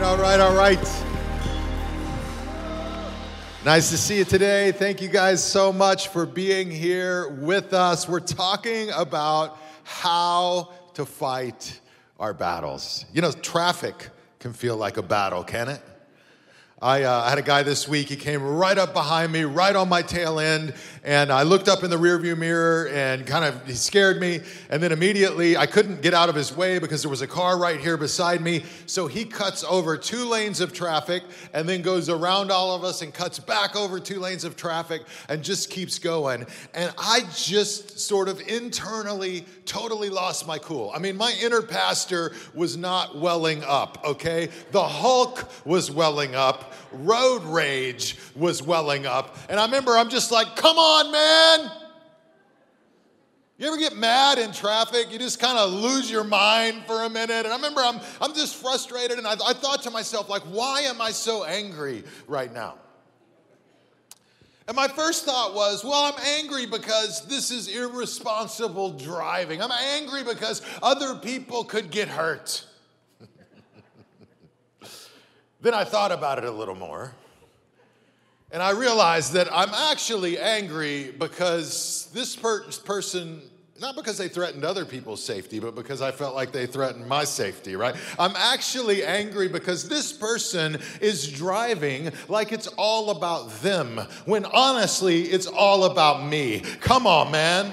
right, all right, all right. Nice to see you today. Thank you guys so much for being here with us. We're talking about how to fight our battles. You know, traffic can feel like a battle, can it? I, uh, had a guy this week. He came right up behind me, right on my tail end, and I looked up in the rearview mirror and kind of he scared me. And then immediately I couldn't get out of his way because there was a car right here beside me. So he cuts over two lanes of traffic and then goes around all of us and cuts back over two lanes of traffic and just keeps going. And I just sort of internally totally lost my cool. I mean, my inner pastor was not welling up. Okay, the Hulk was welling up road rage was welling up. And I remember I'm just like, come on, man. You ever get mad in traffic? You just kind of lose your mind for a minute. And I remember I'm, I'm just frustrated, and I, I thought to myself, like, why am I so angry right now? And my first thought was, well, I'm angry because this is irresponsible driving. I'm angry because other people could get hurt. Then I thought about it a little more. And I realized that I'm actually angry because this per- person, not because they threatened other people's safety, but because I felt like they threatened my safety, right? I'm actually angry because this person is driving like it's all about them, when honestly, it's all about me. Come on, man.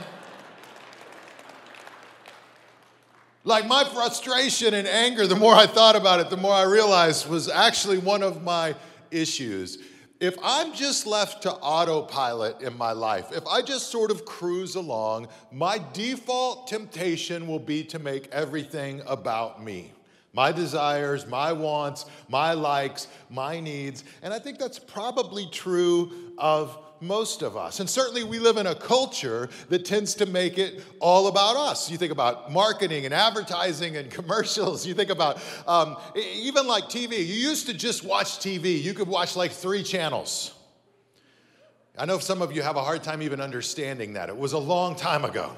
Like my frustration and anger, the more I thought about it, the more I realized was actually one of my issues. If I'm just left to autopilot in my life, if I just sort of cruise along, my default temptation will be to make everything about me my desires, my wants, my likes, my needs. And I think that's probably true of most of us. And certainly we live in a culture that tends to make it all about us. You think about marketing and advertising and commercials. You think about um, even like TV. You used to just watch TV, you could watch like three channels. I know some of you have a hard time even understanding that. It was a long time ago.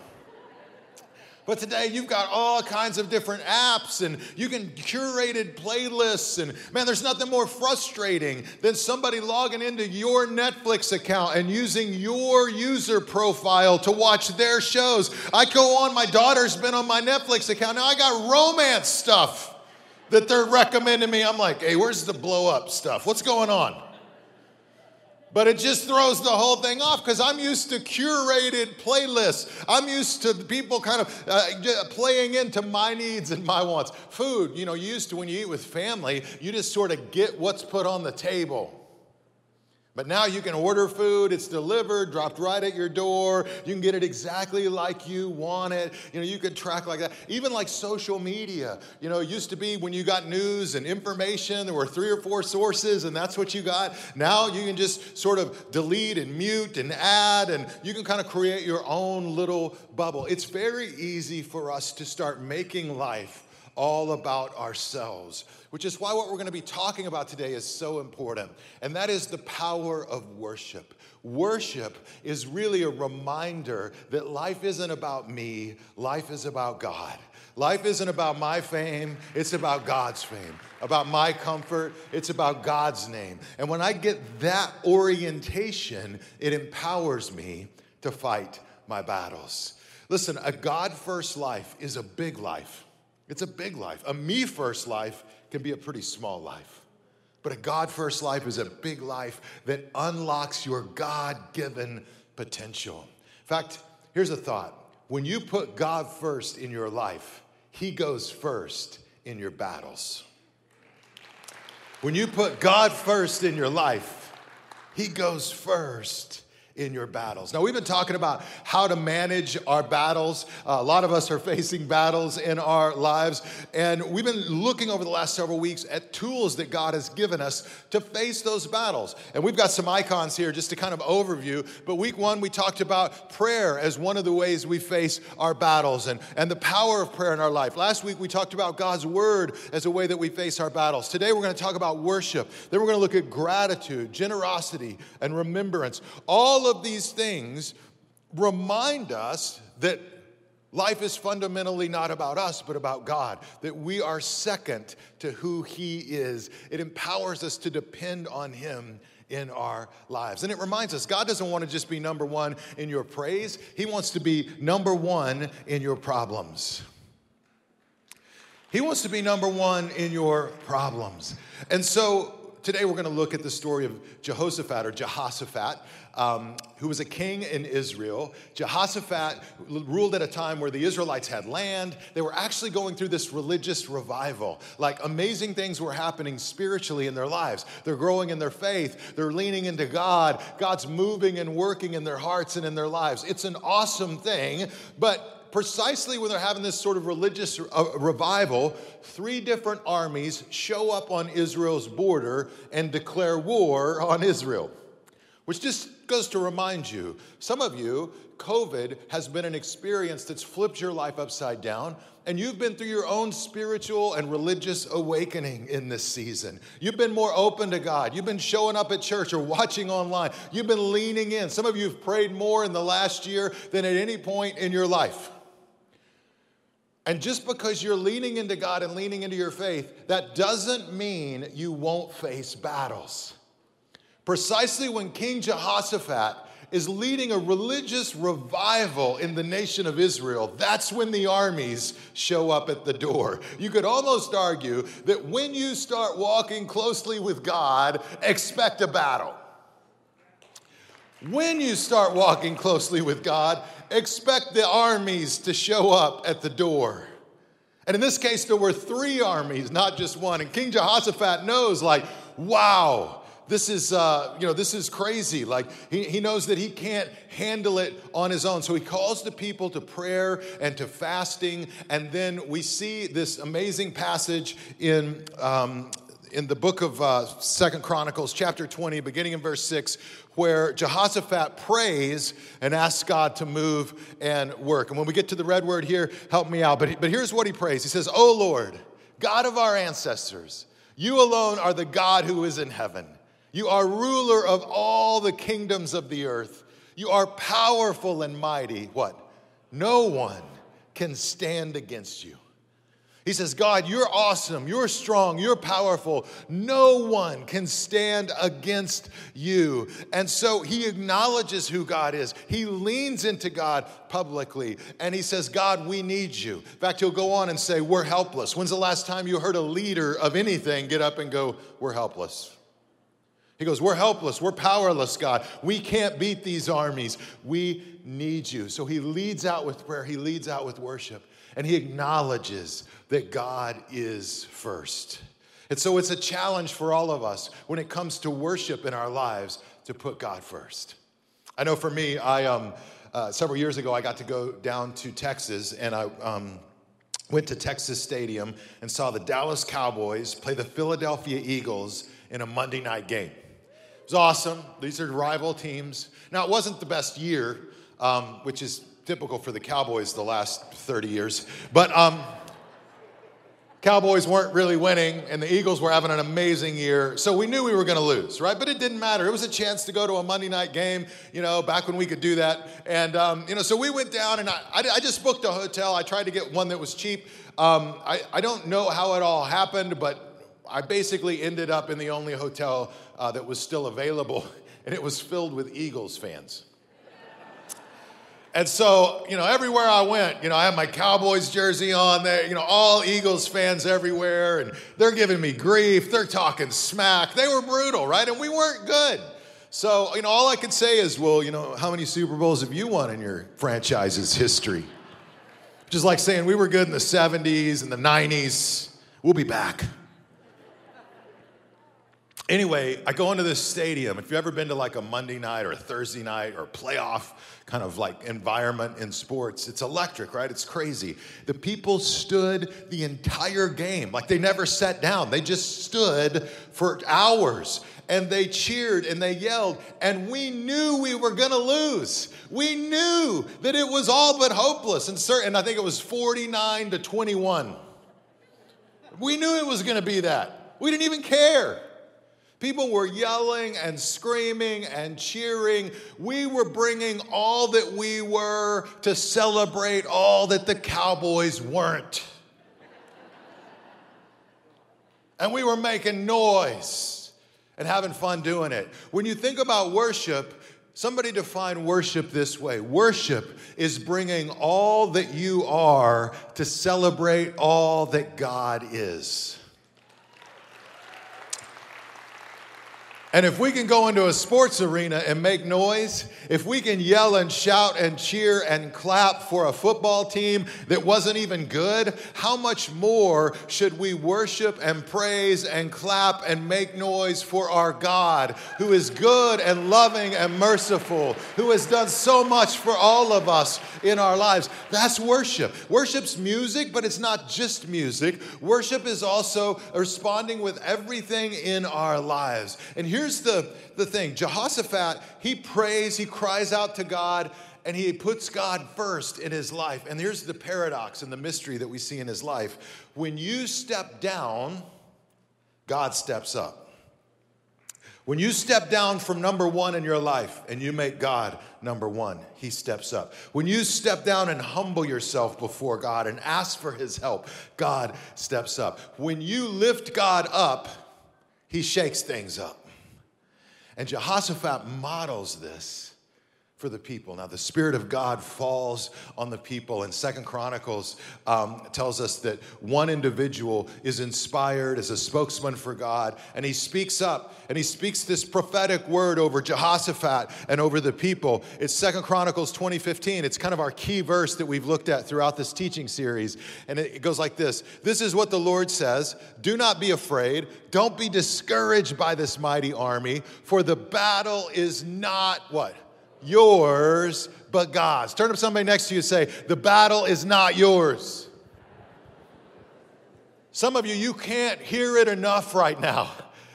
But today you've got all kinds of different apps and you can curated playlists. And man, there's nothing more frustrating than somebody logging into your Netflix account and using your user profile to watch their shows. I go on, my daughter's been on my Netflix account. Now I got romance stuff that they're recommending me. I'm like, hey, where's the blow up stuff? What's going on? But it just throws the whole thing off because I'm used to curated playlists. I'm used to people kind of uh, playing into my needs and my wants. Food, you know, you used to when you eat with family, you just sort of get what's put on the table. But now you can order food, it's delivered, dropped right at your door. You can get it exactly like you want it. You know, you can track like that. Even like social media. You know, it used to be when you got news and information, there were three or four sources and that's what you got. Now you can just sort of delete and mute and add and you can kind of create your own little bubble. It's very easy for us to start making life all about ourselves, which is why what we're going to be talking about today is so important, and that is the power of worship. Worship is really a reminder that life isn't about me, life is about God. Life isn't about my fame, it's about God's fame. About my comfort, it's about God's name. And when I get that orientation, it empowers me to fight my battles. Listen, a God first life is a big life. It's a big life. A me first life can be a pretty small life. But a God first life is a big life that unlocks your God given potential. In fact, here's a thought when you put God first in your life, He goes first in your battles. When you put God first in your life, He goes first in your battles. Now, we've been talking about how to manage our battles. Uh, a lot of us are facing battles in our lives, and we've been looking over the last several weeks at tools that God has given us to face those battles. And we've got some icons here just to kind of overview. But week one, we talked about prayer as one of the ways we face our battles and, and the power of prayer in our life. Last week, we talked about God's word as a way that we face our battles. Today, we're going to talk about worship. Then, we're going to look at gratitude, generosity, and remembrance. All of these things remind us that Life is fundamentally not about us, but about God, that we are second to who He is. It empowers us to depend on Him in our lives. And it reminds us God doesn't want to just be number one in your praise, He wants to be number one in your problems. He wants to be number one in your problems. And so today we're going to look at the story of Jehoshaphat or Jehoshaphat, um, who was a king in Israel. Jehoshaphat ruled at a time where the Israelites had land. They were actually going through this religious revival. Like amazing things were happening spiritually in their lives. They're growing in their faith, they're leaning into God. God's moving and working in their hearts and in their lives. It's an awesome thing, but precisely when they're having this sort of religious uh, revival, three different armies show up on Israel's border and declare war on Israel. Which just goes to remind you, some of you, COVID has been an experience that's flipped your life upside down, and you've been through your own spiritual and religious awakening in this season. You've been more open to God. You've been showing up at church or watching online. You've been leaning in. Some of you have prayed more in the last year than at any point in your life. And just because you're leaning into God and leaning into your faith, that doesn't mean you won't face battles. Precisely when King Jehoshaphat is leading a religious revival in the nation of Israel, that's when the armies show up at the door. You could almost argue that when you start walking closely with God, expect a battle. When you start walking closely with God, expect the armies to show up at the door. And in this case, there were three armies, not just one. And King Jehoshaphat knows, like, wow, this is, uh, you know, this is crazy. Like, he, he knows that he can't handle it on his own. So he calls the people to prayer and to fasting. And then we see this amazing passage in um, in the book of uh, Second Chronicles, chapter 20, beginning in verse 6, where Jehoshaphat prays and asks God to move and work. And when we get to the red word here, help me out. But, but here's what he prays He says, O Lord, God of our ancestors, you alone are the God who is in heaven. You are ruler of all the kingdoms of the earth. You are powerful and mighty. What? No one can stand against you. He says, God, you're awesome, you're strong, you're powerful. No one can stand against you. And so he acknowledges who God is. He leans into God publicly and he says, God, we need you. In fact, he'll go on and say, We're helpless. When's the last time you heard a leader of anything get up and go, We're helpless? He goes, We're helpless. We're powerless, God. We can't beat these armies. We need you. So he leads out with prayer, he leads out with worship, and he acknowledges that God is first. And so it's a challenge for all of us when it comes to worship in our lives to put God first. I know for me, I um, uh, several years ago I got to go down to Texas and I um, went to Texas Stadium and saw the Dallas Cowboys play the Philadelphia Eagles in a Monday night game. Was awesome. These are rival teams. Now it wasn't the best year, um, which is typical for the Cowboys the last 30 years, but. Um, Cowboys weren't really winning, and the Eagles were having an amazing year. So we knew we were going to lose, right? But it didn't matter. It was a chance to go to a Monday night game, you know, back when we could do that. And, um, you know, so we went down, and I, I, just booked a hotel. I tried to get one that was cheap. Um, I, I don't know how it all happened, but I basically ended up in the only hotel uh, that was still available, and it was filled with Eagles fans. And so, you know, everywhere I went, you know, I had my Cowboys jersey on there, you know, all Eagles fans everywhere, and they're giving me grief. They're talking smack. They were brutal, right? And we weren't good. So, you know, all I could say is, well, you know, how many Super Bowls have you won in your franchise's history? Just like saying we were good in the 70s and the 90s. We'll be back. Anyway, I go into this stadium. If you've ever been to like a Monday night or a Thursday night or playoff kind of like environment in sports, it's electric, right? It's crazy. The people stood the entire game, like they never sat down. They just stood for hours and they cheered and they yelled, and we knew we were gonna lose. We knew that it was all but hopeless. And certain, I think it was 49 to 21. We knew it was gonna be that. We didn't even care. People were yelling and screaming and cheering. We were bringing all that we were to celebrate all that the Cowboys weren't. And we were making noise and having fun doing it. When you think about worship, somebody defined worship this way worship is bringing all that you are to celebrate all that God is. And if we can go into a sports arena and make noise, if we can yell and shout and cheer and clap for a football team that wasn't even good, how much more should we worship and praise and clap and make noise for our God who is good and loving and merciful, who has done so much for all of us in our lives? That's worship. Worship's music, but it's not just music. Worship is also responding with everything in our lives. And here here's the, the thing Jehoshaphat, he prays, he cries out to God, and he puts God first in his life. And here's the paradox and the mystery that we see in his life. When you step down, God steps up. When you step down from number one in your life and you make God number one, He steps up. When you step down and humble yourself before God and ask for His help, God steps up. When you lift God up, He shakes things up. And Jehoshaphat models this for the people. Now, the Spirit of God falls on the people, and Second Chronicles um, tells us that one individual is inspired as a spokesman for God, and he speaks up and he speaks this prophetic word over Jehoshaphat and over the people. It's Second Chronicles 20:15. It's kind of our key verse that we've looked at throughout this teaching series, and it goes like this: This is what the Lord says: Do not be afraid. Don't be discouraged by this mighty army, for the battle is not what yours, but God's. Turn to somebody next to you and say, The battle is not yours. Some of you, you can't hear it enough right now.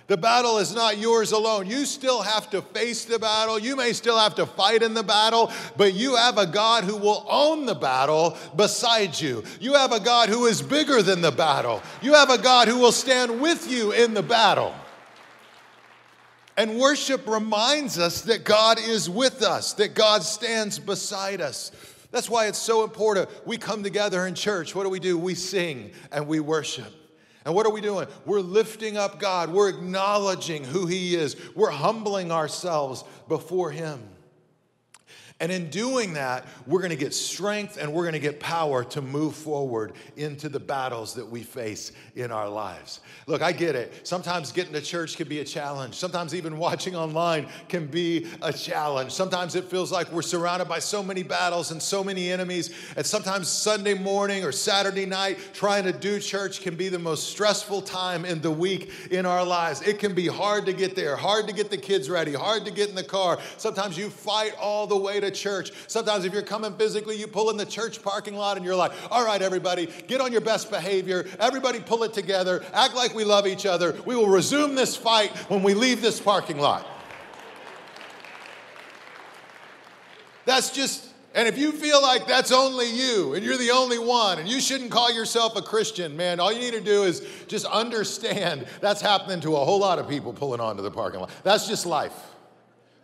The battle is not yours alone. You still have to face the battle. You may still have to fight in the battle, but you have a God who will own the battle beside you. You have a God who is bigger than the battle. You have a God who will stand with you in the battle. And worship reminds us that God is with us, that God stands beside us. That's why it's so important. We come together in church. What do we do? We sing and we worship. And what are we doing? We're lifting up God. We're acknowledging who He is. We're humbling ourselves before Him. And in doing that, we're going to get strength and we're going to get power to move forward into the battles that we face in our lives. Look, I get it. Sometimes getting to church can be a challenge. Sometimes even watching online can be a challenge. Sometimes it feels like we're surrounded by so many battles and so many enemies. And sometimes Sunday morning or Saturday night, trying to do church can be the most stressful time in the week in our lives. It can be hard to get there, hard to get the kids ready, hard to get in the car. Sometimes you fight all the way to church. Sometimes if you're coming physically, you pull in the church parking lot and you're like, all right, everybody, get on your best behavior. Everybody pull it together. Act like we love each other. We will resume this fight when we leave this parking lot. That's just and if you feel like that's only you and you're the only one and you shouldn't call yourself a Christian, man, all you need to do is just understand that's happening to a whole lot of people pulling onto the parking lot. That's just life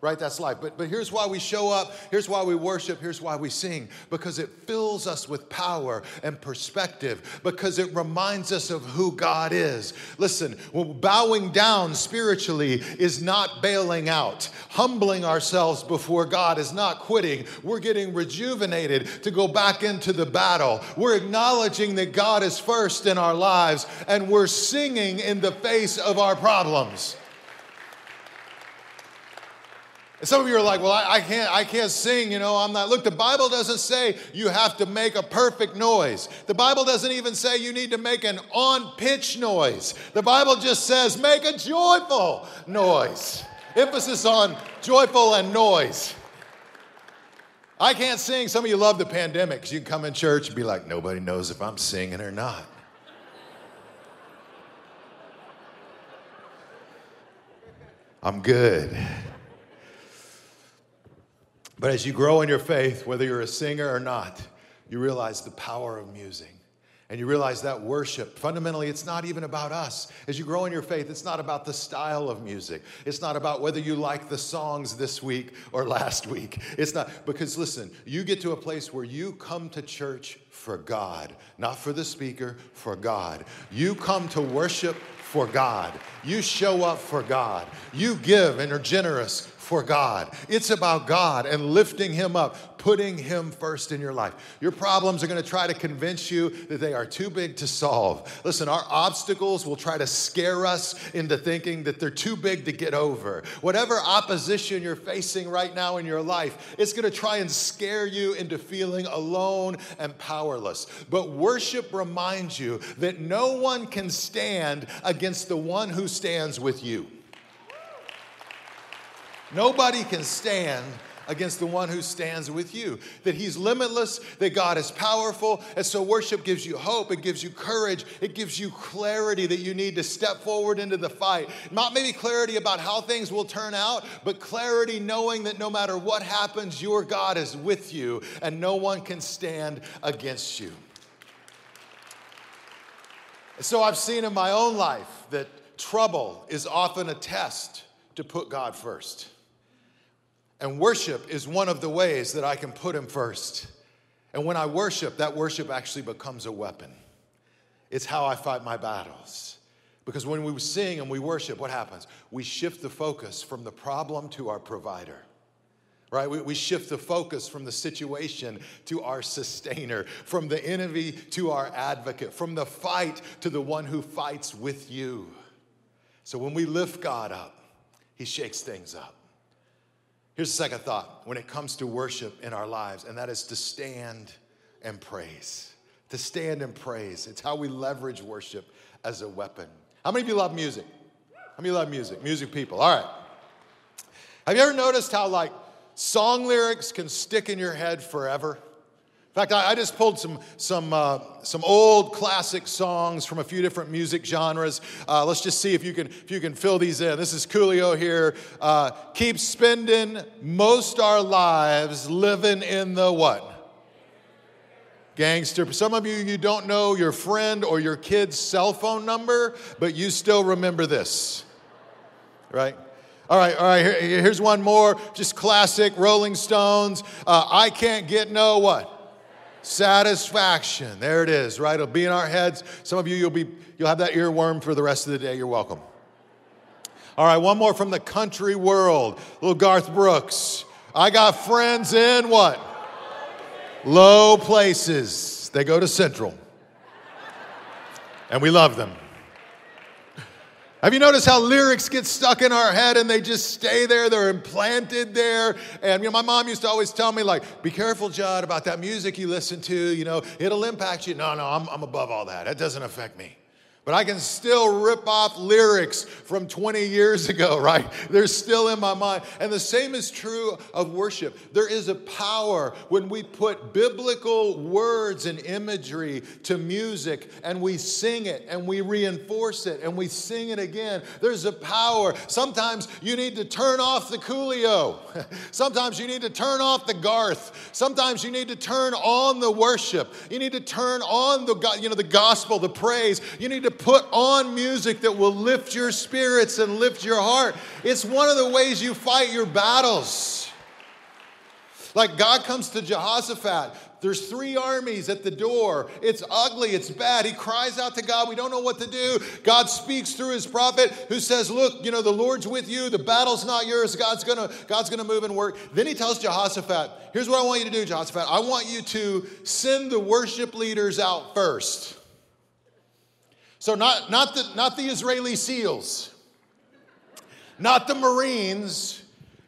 right? That's life. But, but here's why we show up, here's why we worship, here's why we sing because it fills us with power and perspective, because it reminds us of who God is. Listen, bowing down spiritually is not bailing out, humbling ourselves before God is not quitting. We're getting rejuvenated to go back into the battle. We're acknowledging that God is first in our lives, and we're singing in the face of our problems. And some of you are like, well, I, I, can't, I can't sing, you know, I'm not. Look, the Bible doesn't say you have to make a perfect noise. The Bible doesn't even say you need to make an on pitch noise. The Bible just says make a joyful noise. Emphasis on joyful and noise. I can't sing. Some of you love the pandemic because you can come in church and be like, nobody knows if I'm singing or not. I'm good. But as you grow in your faith, whether you're a singer or not, you realize the power of music. And you realize that worship, fundamentally, it's not even about us. As you grow in your faith, it's not about the style of music. It's not about whether you like the songs this week or last week. It's not, because listen, you get to a place where you come to church for God, not for the speaker, for God. You come to worship for God. You show up for God. You give and are generous for God. It's about God and lifting Him up, putting Him first in your life. Your problems are going to try to convince you that they are too big to solve. Listen, our obstacles will try to scare us into thinking that they're too big to get over. Whatever opposition you're facing right now in your life, it's going to try and scare you into feeling alone and powerless. But worship reminds you that no one can stand against the one who stands with you. Nobody can stand against the one who stands with you. That he's limitless, that God is powerful. And so worship gives you hope, it gives you courage, it gives you clarity that you need to step forward into the fight. Not maybe clarity about how things will turn out, but clarity knowing that no matter what happens, your God is with you and no one can stand against you. So I've seen in my own life that trouble is often a test to put God first. And worship is one of the ways that I can put Him first. And when I worship, that worship actually becomes a weapon. It's how I fight my battles. Because when we sing and we worship, what happens? We shift the focus from the problem to our provider. Right? We, we shift the focus from the situation to our sustainer, from the enemy to our advocate, from the fight to the one who fights with you. So when we lift God up, He shakes things up. Here's the second thought when it comes to worship in our lives, and that is to stand and praise. To stand and praise. It's how we leverage worship as a weapon. How many of you love music? How many love music? Music people. All right. Have you ever noticed how, like, song lyrics can stick in your head forever? In fact, I, I just pulled some, some, uh, some old classic songs from a few different music genres. Uh, let's just see if you, can, if you can fill these in. This is Coolio here. Uh, keep spending most our lives living in the what? Gangster. Some of you, you don't know your friend or your kid's cell phone number, but you still remember this, right? All right, all right, here, here's one more, just classic Rolling Stones. Uh, I can't get no what? Satisfaction. There it is, right? It'll be in our heads. Some of you, you'll be, you'll have that earworm for the rest of the day. You're welcome. All right, one more from the country world. Little Garth Brooks. I got friends in what? Low places. They go to Central. And we love them. Have you noticed how lyrics get stuck in our head and they just stay there? They're implanted there. And you know, my mom used to always tell me, like, be careful, Jud, about that music you listen to. You know, it'll impact you. No, no, I'm, I'm above all that. That doesn't affect me. But I can still rip off lyrics from 20 years ago, right? They're still in my mind. And the same is true of worship. There is a power when we put biblical words and imagery to music and we sing it and we reinforce it and we sing it again. There's a power. Sometimes you need to turn off the Coolio. Sometimes you need to turn off the Garth. Sometimes you need to turn on the worship. You need to turn on the you know the gospel, the praise. You need to to put on music that will lift your spirits and lift your heart. It's one of the ways you fight your battles. Like God comes to Jehoshaphat. There's three armies at the door. It's ugly. It's bad. He cries out to God. We don't know what to do. God speaks through his prophet who says, Look, you know, the Lord's with you. The battle's not yours. God's going to God's gonna move and work. Then he tells Jehoshaphat, Here's what I want you to do, Jehoshaphat. I want you to send the worship leaders out first. So, not, not, the, not the Israeli SEALs, not the Marines,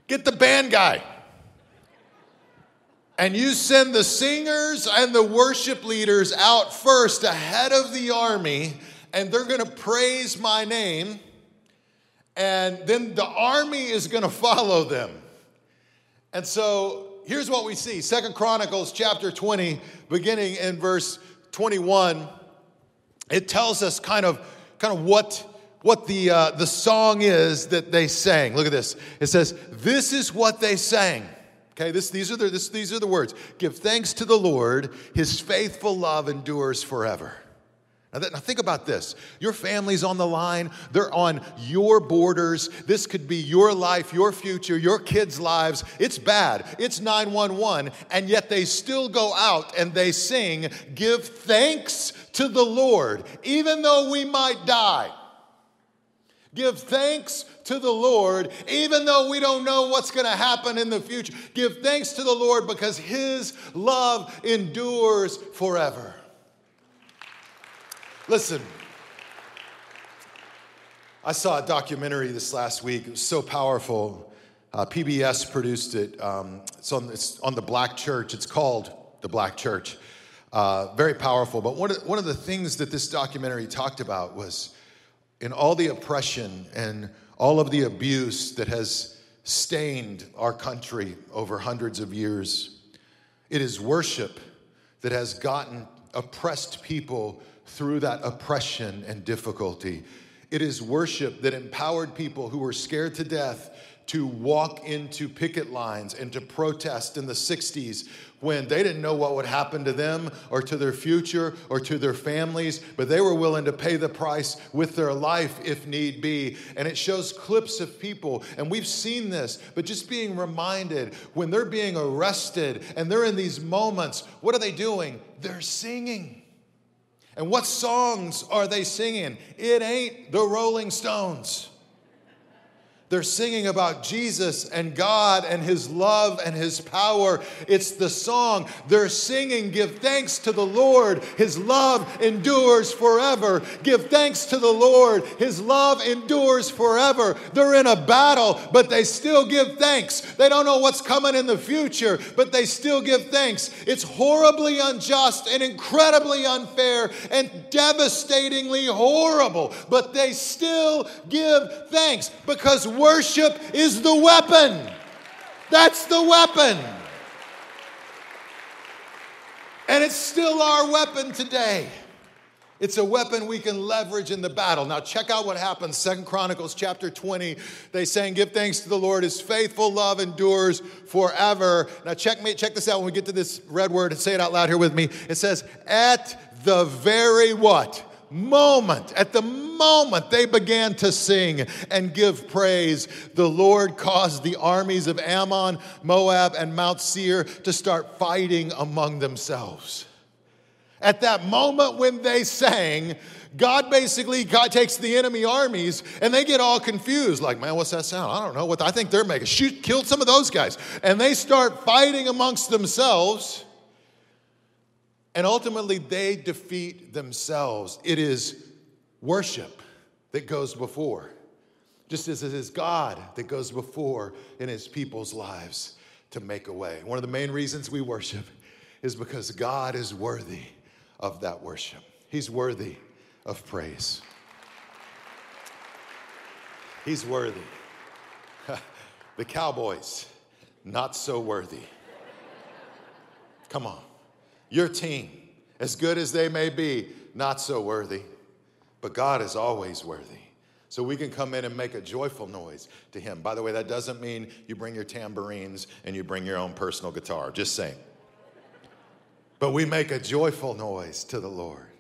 get the band guy. And you send the singers and the worship leaders out first ahead of the army, and they're to praise my name. And then the army is to follow them. And so here's what we see Second Chronicles chapter 20, beginning in verse 21 it tells us kind of, kind of what, what the, uh, the song is that they sang. Look at this. It says, This is what they sang. Okay, this, these, are the, this, these are the words. Give thanks to the Lord, his faithful love endures forever. Now, now, think about this. Your family's on the line, they're on your borders. This could be your life, your future, your kids' lives. It's bad. It's 911, and yet they still go out and they sing, Give thanks to the Lord, even though we might die. Give thanks to the Lord, even though we don't know what's going to happen in the future. Give thanks to the Lord because His love endures forever. Listen, I saw a documentary this last week. It was so powerful. Uh, PBS produced it. Um, it's, on, it's on the Black Church. It's called The Black Church. Uh, very powerful. But one of, one of the things that this documentary talked about was in all the oppression and all of the abuse that has stained our country over hundreds of years, it is worship that has gotten oppressed people through that oppression and difficulty. It is worship that empowered people who were scared to death to walk into picket lines and to protest in the 60s when they didn't know what would happen to them or to their future or to their families, but they were willing to pay the price with their life if need be. And it shows clips of people, and we've seen this, but just being reminded when they're being arrested and they're in these moments, what are they doing? They're singing. And what songs are they singing? It ain't the Rolling Stones. They're singing about Jesus and God and His love and His power. It's the song. They're singing, Give thanks to the Lord. His love endures forever. Give thanks to the Lord. His love endures forever. They're in a battle, but they still give thanks. They don't know what's coming in the future, but they still give thanks. It's horribly unjust and incredibly unfair and devastatingly horrible, but they still give thanks because worship is the weapon. That's the weapon. And it's still our weapon today. It's a weapon we can leverage in the battle. Now check out what happens. Second Chronicles chapter 20. They saying, Give thanks to the Lord, his faithful love endures forever. Now check me, check this out when we get to this red word and say it out loud here with me. It says, at the very what? Moment, at the moment they began to sing and give praise, the Lord caused the armies of Ammon, Moab, and Mount Seir to start fighting among themselves. At that moment when they sang, God basically God takes the enemy armies and they get all confused. Like, man, what's that sound? I don't know what I think they're making. Shoot, killed some of those guys. And they start fighting amongst themselves. And ultimately, they defeat themselves. It is worship that goes before, just as it is God that goes before in his people's lives to make a way. One of the main reasons we worship is because God is worthy of that worship, He's worthy of praise. He's worthy. the Cowboys, not so worthy. Come on. Your team, as good as they may be, not so worthy, but God is always worthy. So we can come in and make a joyful noise to Him. By the way, that doesn't mean you bring your tambourines and you bring your own personal guitar, just saying. But we make a joyful noise to the Lord.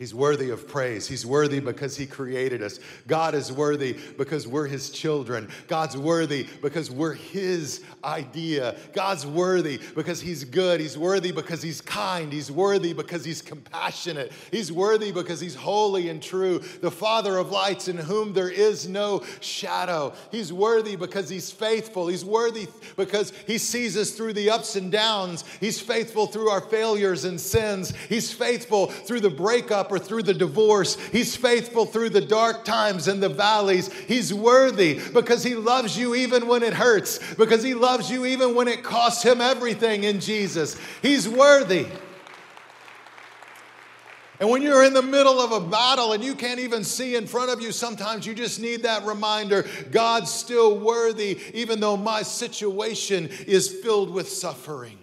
He's worthy of praise. He's worthy because He created us. God is worthy because we're His children. God's worthy because we're His idea. God's worthy because He's good. He's worthy because He's kind. He's worthy because He's compassionate. He's worthy because He's holy and true. The Father of lights in whom there is no shadow. He's worthy because He's faithful. He's worthy because He sees us through the ups and downs. He's faithful through our failures and sins. He's faithful through the breakup or through the divorce. He's faithful through the dark times and the valleys. He's worthy because He loves you even when it hurts, because He loves you even when it costs Him everything in Jesus. He's worthy. And when you're in the middle of a battle and you can't even see in front of you, sometimes you just need that reminder God's still worthy, even though my situation is filled with suffering.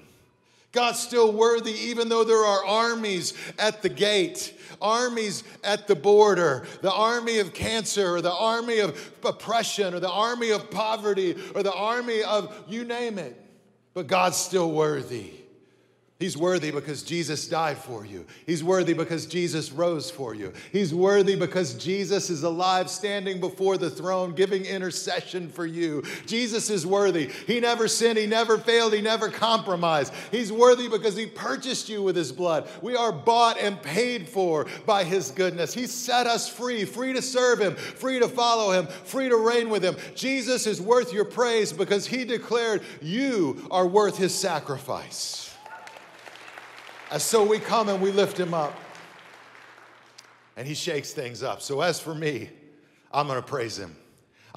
God's still worthy, even though there are armies at the gate armies at the border, the army of cancer, or the army of oppression, or the army of poverty, or the army of you name it. But God's still worthy. He's worthy because Jesus died for you. He's worthy because Jesus rose for you. He's worthy because Jesus is alive, standing before the throne, giving intercession for you. Jesus is worthy. He never sinned, He never failed, He never compromised. He's worthy because He purchased you with His blood. We are bought and paid for by His goodness. He set us free, free to serve Him, free to follow Him, free to reign with Him. Jesus is worth your praise because He declared you are worth His sacrifice. And so we come and we lift him up. And he shakes things up. So as for me, I'm going to praise him.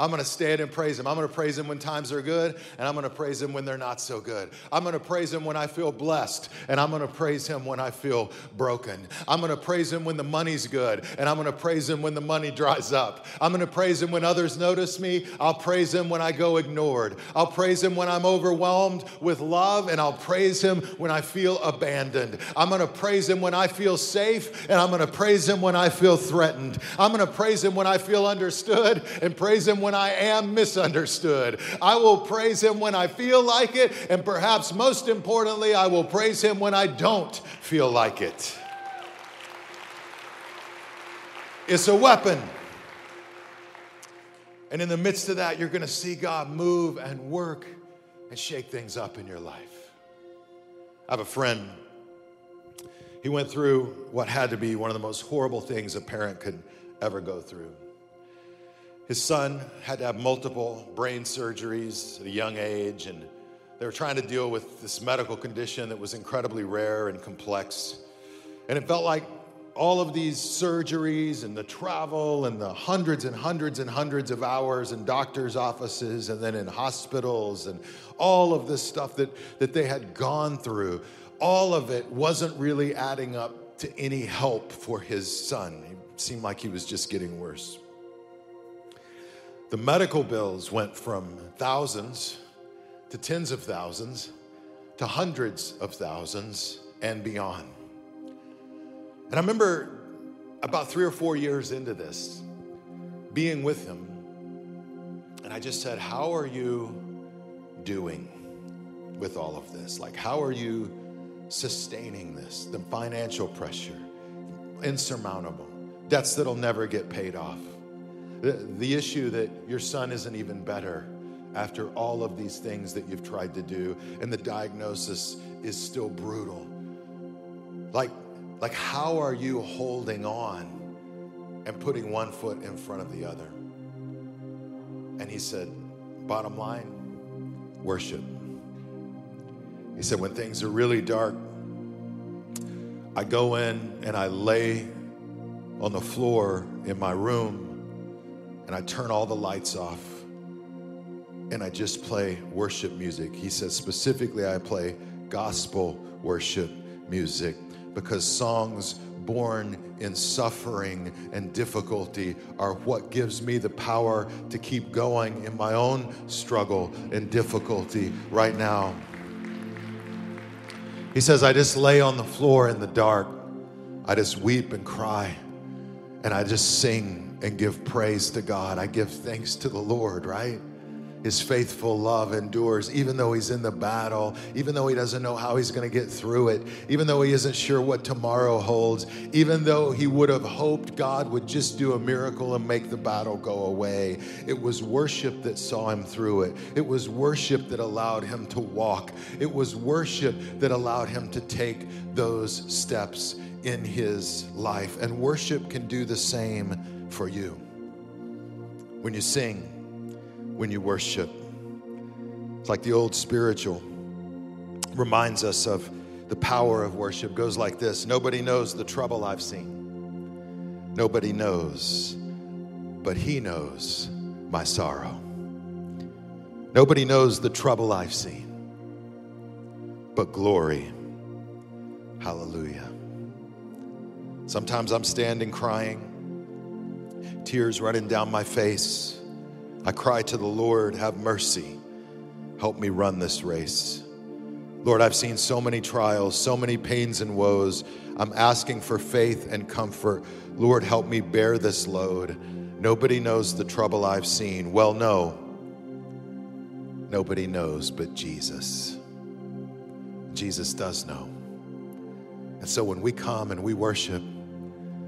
I'm going to stand and praise him. I'm going to praise him when times are good, and I'm going to praise him when they're not so good. I'm going to praise him when I feel blessed, and I'm going to praise him when I feel broken. I'm going to praise him when the money's good, and I'm going to praise him when the money dries up. I'm going to praise him when others notice me. I'll praise him when I go ignored. I'll praise him when I'm overwhelmed with love, and I'll praise him when I feel abandoned. I'm going to praise him when I feel safe, and I'm going to praise him when I feel threatened. I'm going to praise him when I feel understood, and praise him when when I am misunderstood. I will praise him when I feel like it, and perhaps most importantly, I will praise him when I don't feel like it. It's a weapon. And in the midst of that, you're going to see God move and work and shake things up in your life. I have a friend. He went through what had to be one of the most horrible things a parent could ever go through. His son had to have multiple brain surgeries at a young age, and they were trying to deal with this medical condition that was incredibly rare and complex. And it felt like all of these surgeries and the travel and the hundreds and hundreds and hundreds of hours in doctors' offices and then in hospitals and all of this stuff that, that they had gone through, all of it wasn't really adding up to any help for his son. It seemed like he was just getting worse. The medical bills went from thousands to tens of thousands to hundreds of thousands and beyond. And I remember about three or four years into this, being with him, and I just said, How are you doing with all of this? Like, how are you sustaining this? The financial pressure, insurmountable, debts that'll never get paid off the, issue that your son isn't even better after all of these things that you've tried to do, and the diagnosis is still brutal. Like, like how are you holding on and putting one foot in front of the other? And he said, bottom line, worship. He said, when things are really dark, I go in and I lay on the floor in my room and I turn all the lights off and I just play worship music. He says, specifically, I play gospel worship music because songs born in suffering and difficulty are what gives me the power to keep going in my own struggle and difficulty right now. He says, I just lay on the floor in the dark. I just weep and cry and I just sing and give praise to God. I give thanks to the Lord, right? His faithful love endures, even though he's in the battle, even though he doesn't know how he's going to get through it, even though he isn't sure what tomorrow holds, even though he would have hoped God would just do a miracle and make the battle go away. It was worship that saw him through it. It was worship that allowed him to walk. It was worship that allowed him to take those steps in his life. And worship can do the same for you. When you sing, when you worship, it's like the old spiritual reminds us of the power of worship. Goes like this Nobody knows the trouble I've seen. Nobody knows, but He knows my sorrow. Nobody knows the trouble I've seen, but glory. Hallelujah. Sometimes I'm standing crying tears running down my face. I cry to the Lord, have mercy. Help me run this race. Lord, I've seen so many trials, so many pains and woes. I'm asking for faith and comfort. Lord, help me bear this load. Nobody knows the trouble I've seen. Well, no, nobody knows but Jesus. Jesus does know. And so when we come and we worship,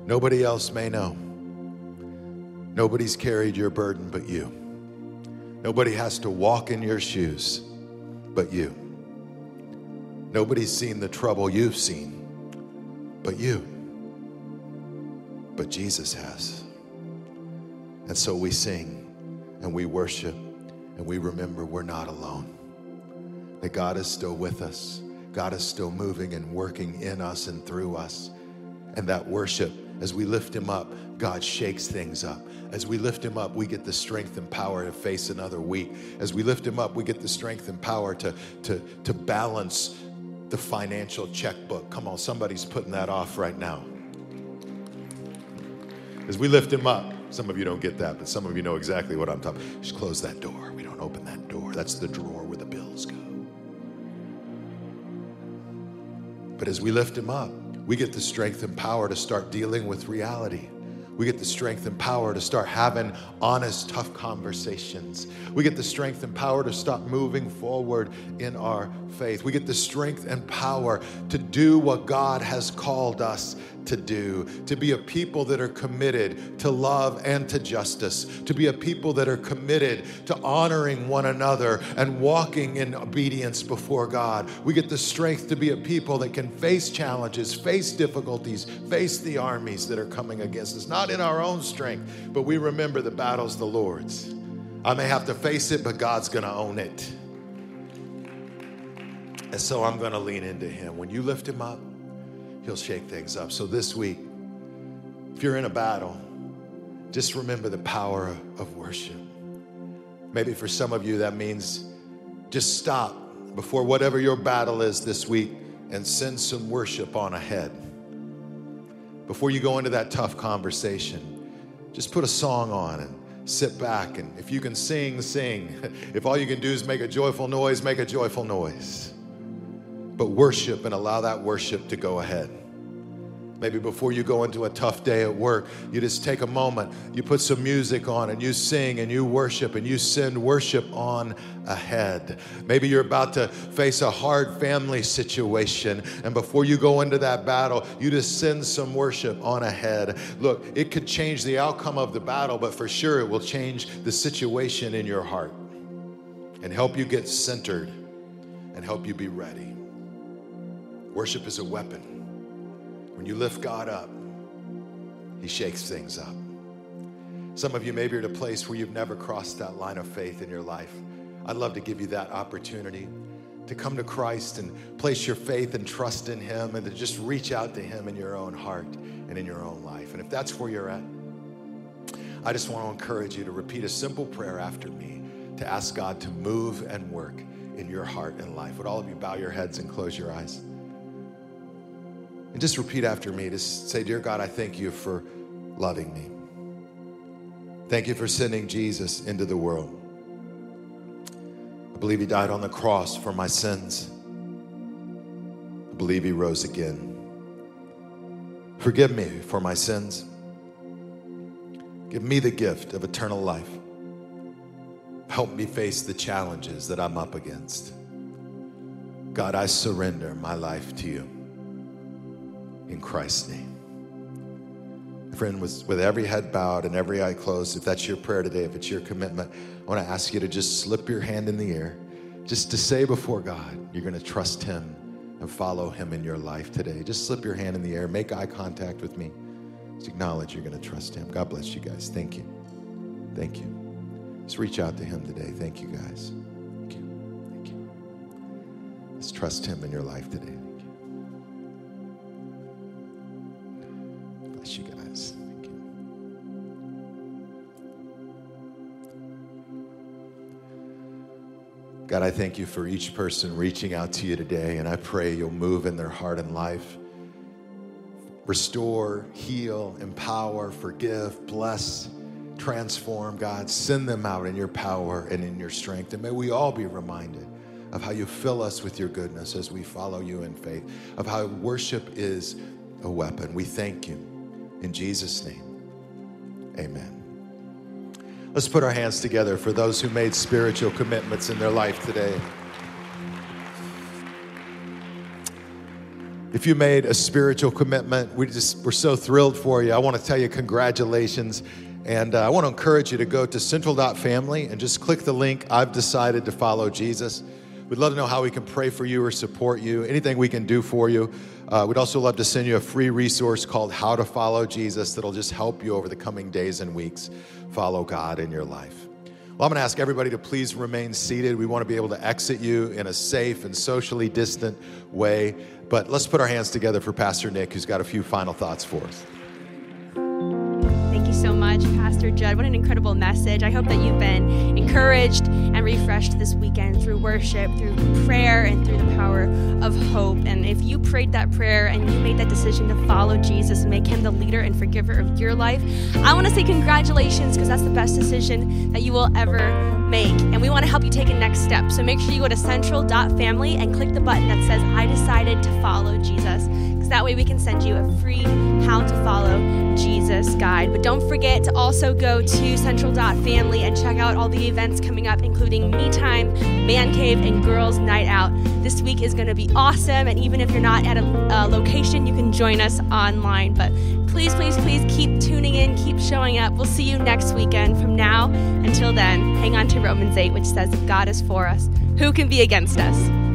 nobody else may know. Nobody's carried your burden but you. Nobody has to walk in your shoes but you. Nobody's seen the trouble you've seen but you. But Jesus has. And so we sing and we worship and we remember we're not alone. That God is still with us. God is still moving and working in us and through us. And that worship, as we lift Him up, God shakes things up. As we lift Him up, we get the strength and power to face another week. As we lift Him up, we get the strength and power to, to, to balance the financial checkbook. Come on, somebody's putting that off right now. As we lift Him up, some of you don't get that, but some of you know exactly what I'm talking about. Just close that door. We don't open that door. That's the drawer where the bills go. But as we lift Him up, we get the strength and power to start dealing with reality. We get the strength and power to start having honest, tough conversations. We get the strength and power to stop moving forward in our faith. We get the strength and power to do what God has called us to do, to be a people that are committed to love and to justice, to be a people that are committed to honoring one another and walking in obedience before God. We get the strength to be a people that can face challenges, face difficulties, face the armies that are coming against us, not in our own strength, but we remember the battle's the Lord's. I may have to face it, but God's going to own it. And so I'm going to lean into Him. When you lift Him up, He'll shake things up. So this week, if you're in a battle, just remember the power of worship. Maybe for some of you, that means just stop before whatever your battle is this week and send some worship on ahead. Before you go into that tough conversation, just put a song on and sit back. And if you can sing, sing. If all you can do is make a joyful noise, make a joyful noise but worship and allow that worship to go ahead. Maybe before you go into a tough day at work, you just take a moment, you put some music on, and you sing and you worship and you send worship on ahead. Maybe you're about to face a hard family situation, and before you go into that battle, you just send some worship on ahead. Look, it could change the outcome of the battle, but for sure it will change the situation in your heart and help you get centered and help you be ready. Worship is a weapon. When you lift God up, He shakes things up. Some of you maybe are at a place where you've never crossed that line of faith in your life. I'd love to give you that opportunity to come to Christ and place your faith and trust in Him and to just reach out to Him in your own heart and in your own life. And if that's where you're at, I just want to encourage you to repeat a simple prayer after me to ask God to move and work in your heart and life. Would all of you bow your heads and close your eyes? And just repeat after me. Just say, Dear God, I thank you for loving me. Thank you for sending Jesus into the world. I believe he died on the cross for my sins. I believe he rose again. Forgive me for my sins. Give me the gift of eternal life. Help me face the challenges that I'm up against. God, I surrender my life to you in Christ's name. Friend, with, with every head bowed and every eye closed, if that's your prayer today, if it's your commitment, I want to ask you to just slip your hand in the air, just to say before God, you're going to trust Him and follow Him in your life today. Just slip your hand in the air, make eye contact with me. Just acknowledge you're going to trust Him. God bless you guys. Thank you. Thank you. Just reach out to Him today. Thank you, guys. Thank you. Thank you. Let's trust Him in your life today. God, I thank you for each person reaching out to you today, and I pray you'll move in their heart and life. Restore, heal, empower, forgive, bless, transform, God. Send them out in your power and in your strength. And may we all be reminded of how you fill us with your goodness as we follow you in faith, of how worship is a weapon. We thank you. In Jesus' name, amen. Let's put our hands together for those who made spiritual commitments in their life today. If you made a spiritual commitment, we just, we're so thrilled for you. I want to tell you congratulations. And uh, I want to encourage you to go to central.family and just click the link, I've decided to follow Jesus. We'd love to know how we can pray for you or support you, anything we can do for you. Uh, we'd also love to send you a free resource called How to Follow Jesus that'll just help you over the coming days and weeks follow God in your life. Well, I'm going to ask everybody to please remain seated. We want to be able to exit you in a safe and socially distant way. But let's put our hands together for Pastor Nick, who's got a few final thoughts for us. So much, Pastor Jud. What an incredible message. I hope that you've been encouraged and refreshed this weekend through worship, through prayer, and through the power of hope. And if you prayed that prayer and you made that decision to follow Jesus and make him the leader and forgiver of your life, I want to say congratulations because that's the best decision that you will ever make. And we want to help you take a next step. So make sure you go to central.family and click the button that says, I decided to follow Jesus. That way we can send you a free How to Follow Jesus guide. But don't forget to also go to central.family and check out all the events coming up, including Me Time, Man Cave, and Girls Night Out. This week is going to be awesome. And even if you're not at a, a location, you can join us online. But please, please, please keep tuning in, keep showing up. We'll see you next weekend. From now until then, hang on to Romans 8, which says, If God is for us, who can be against us?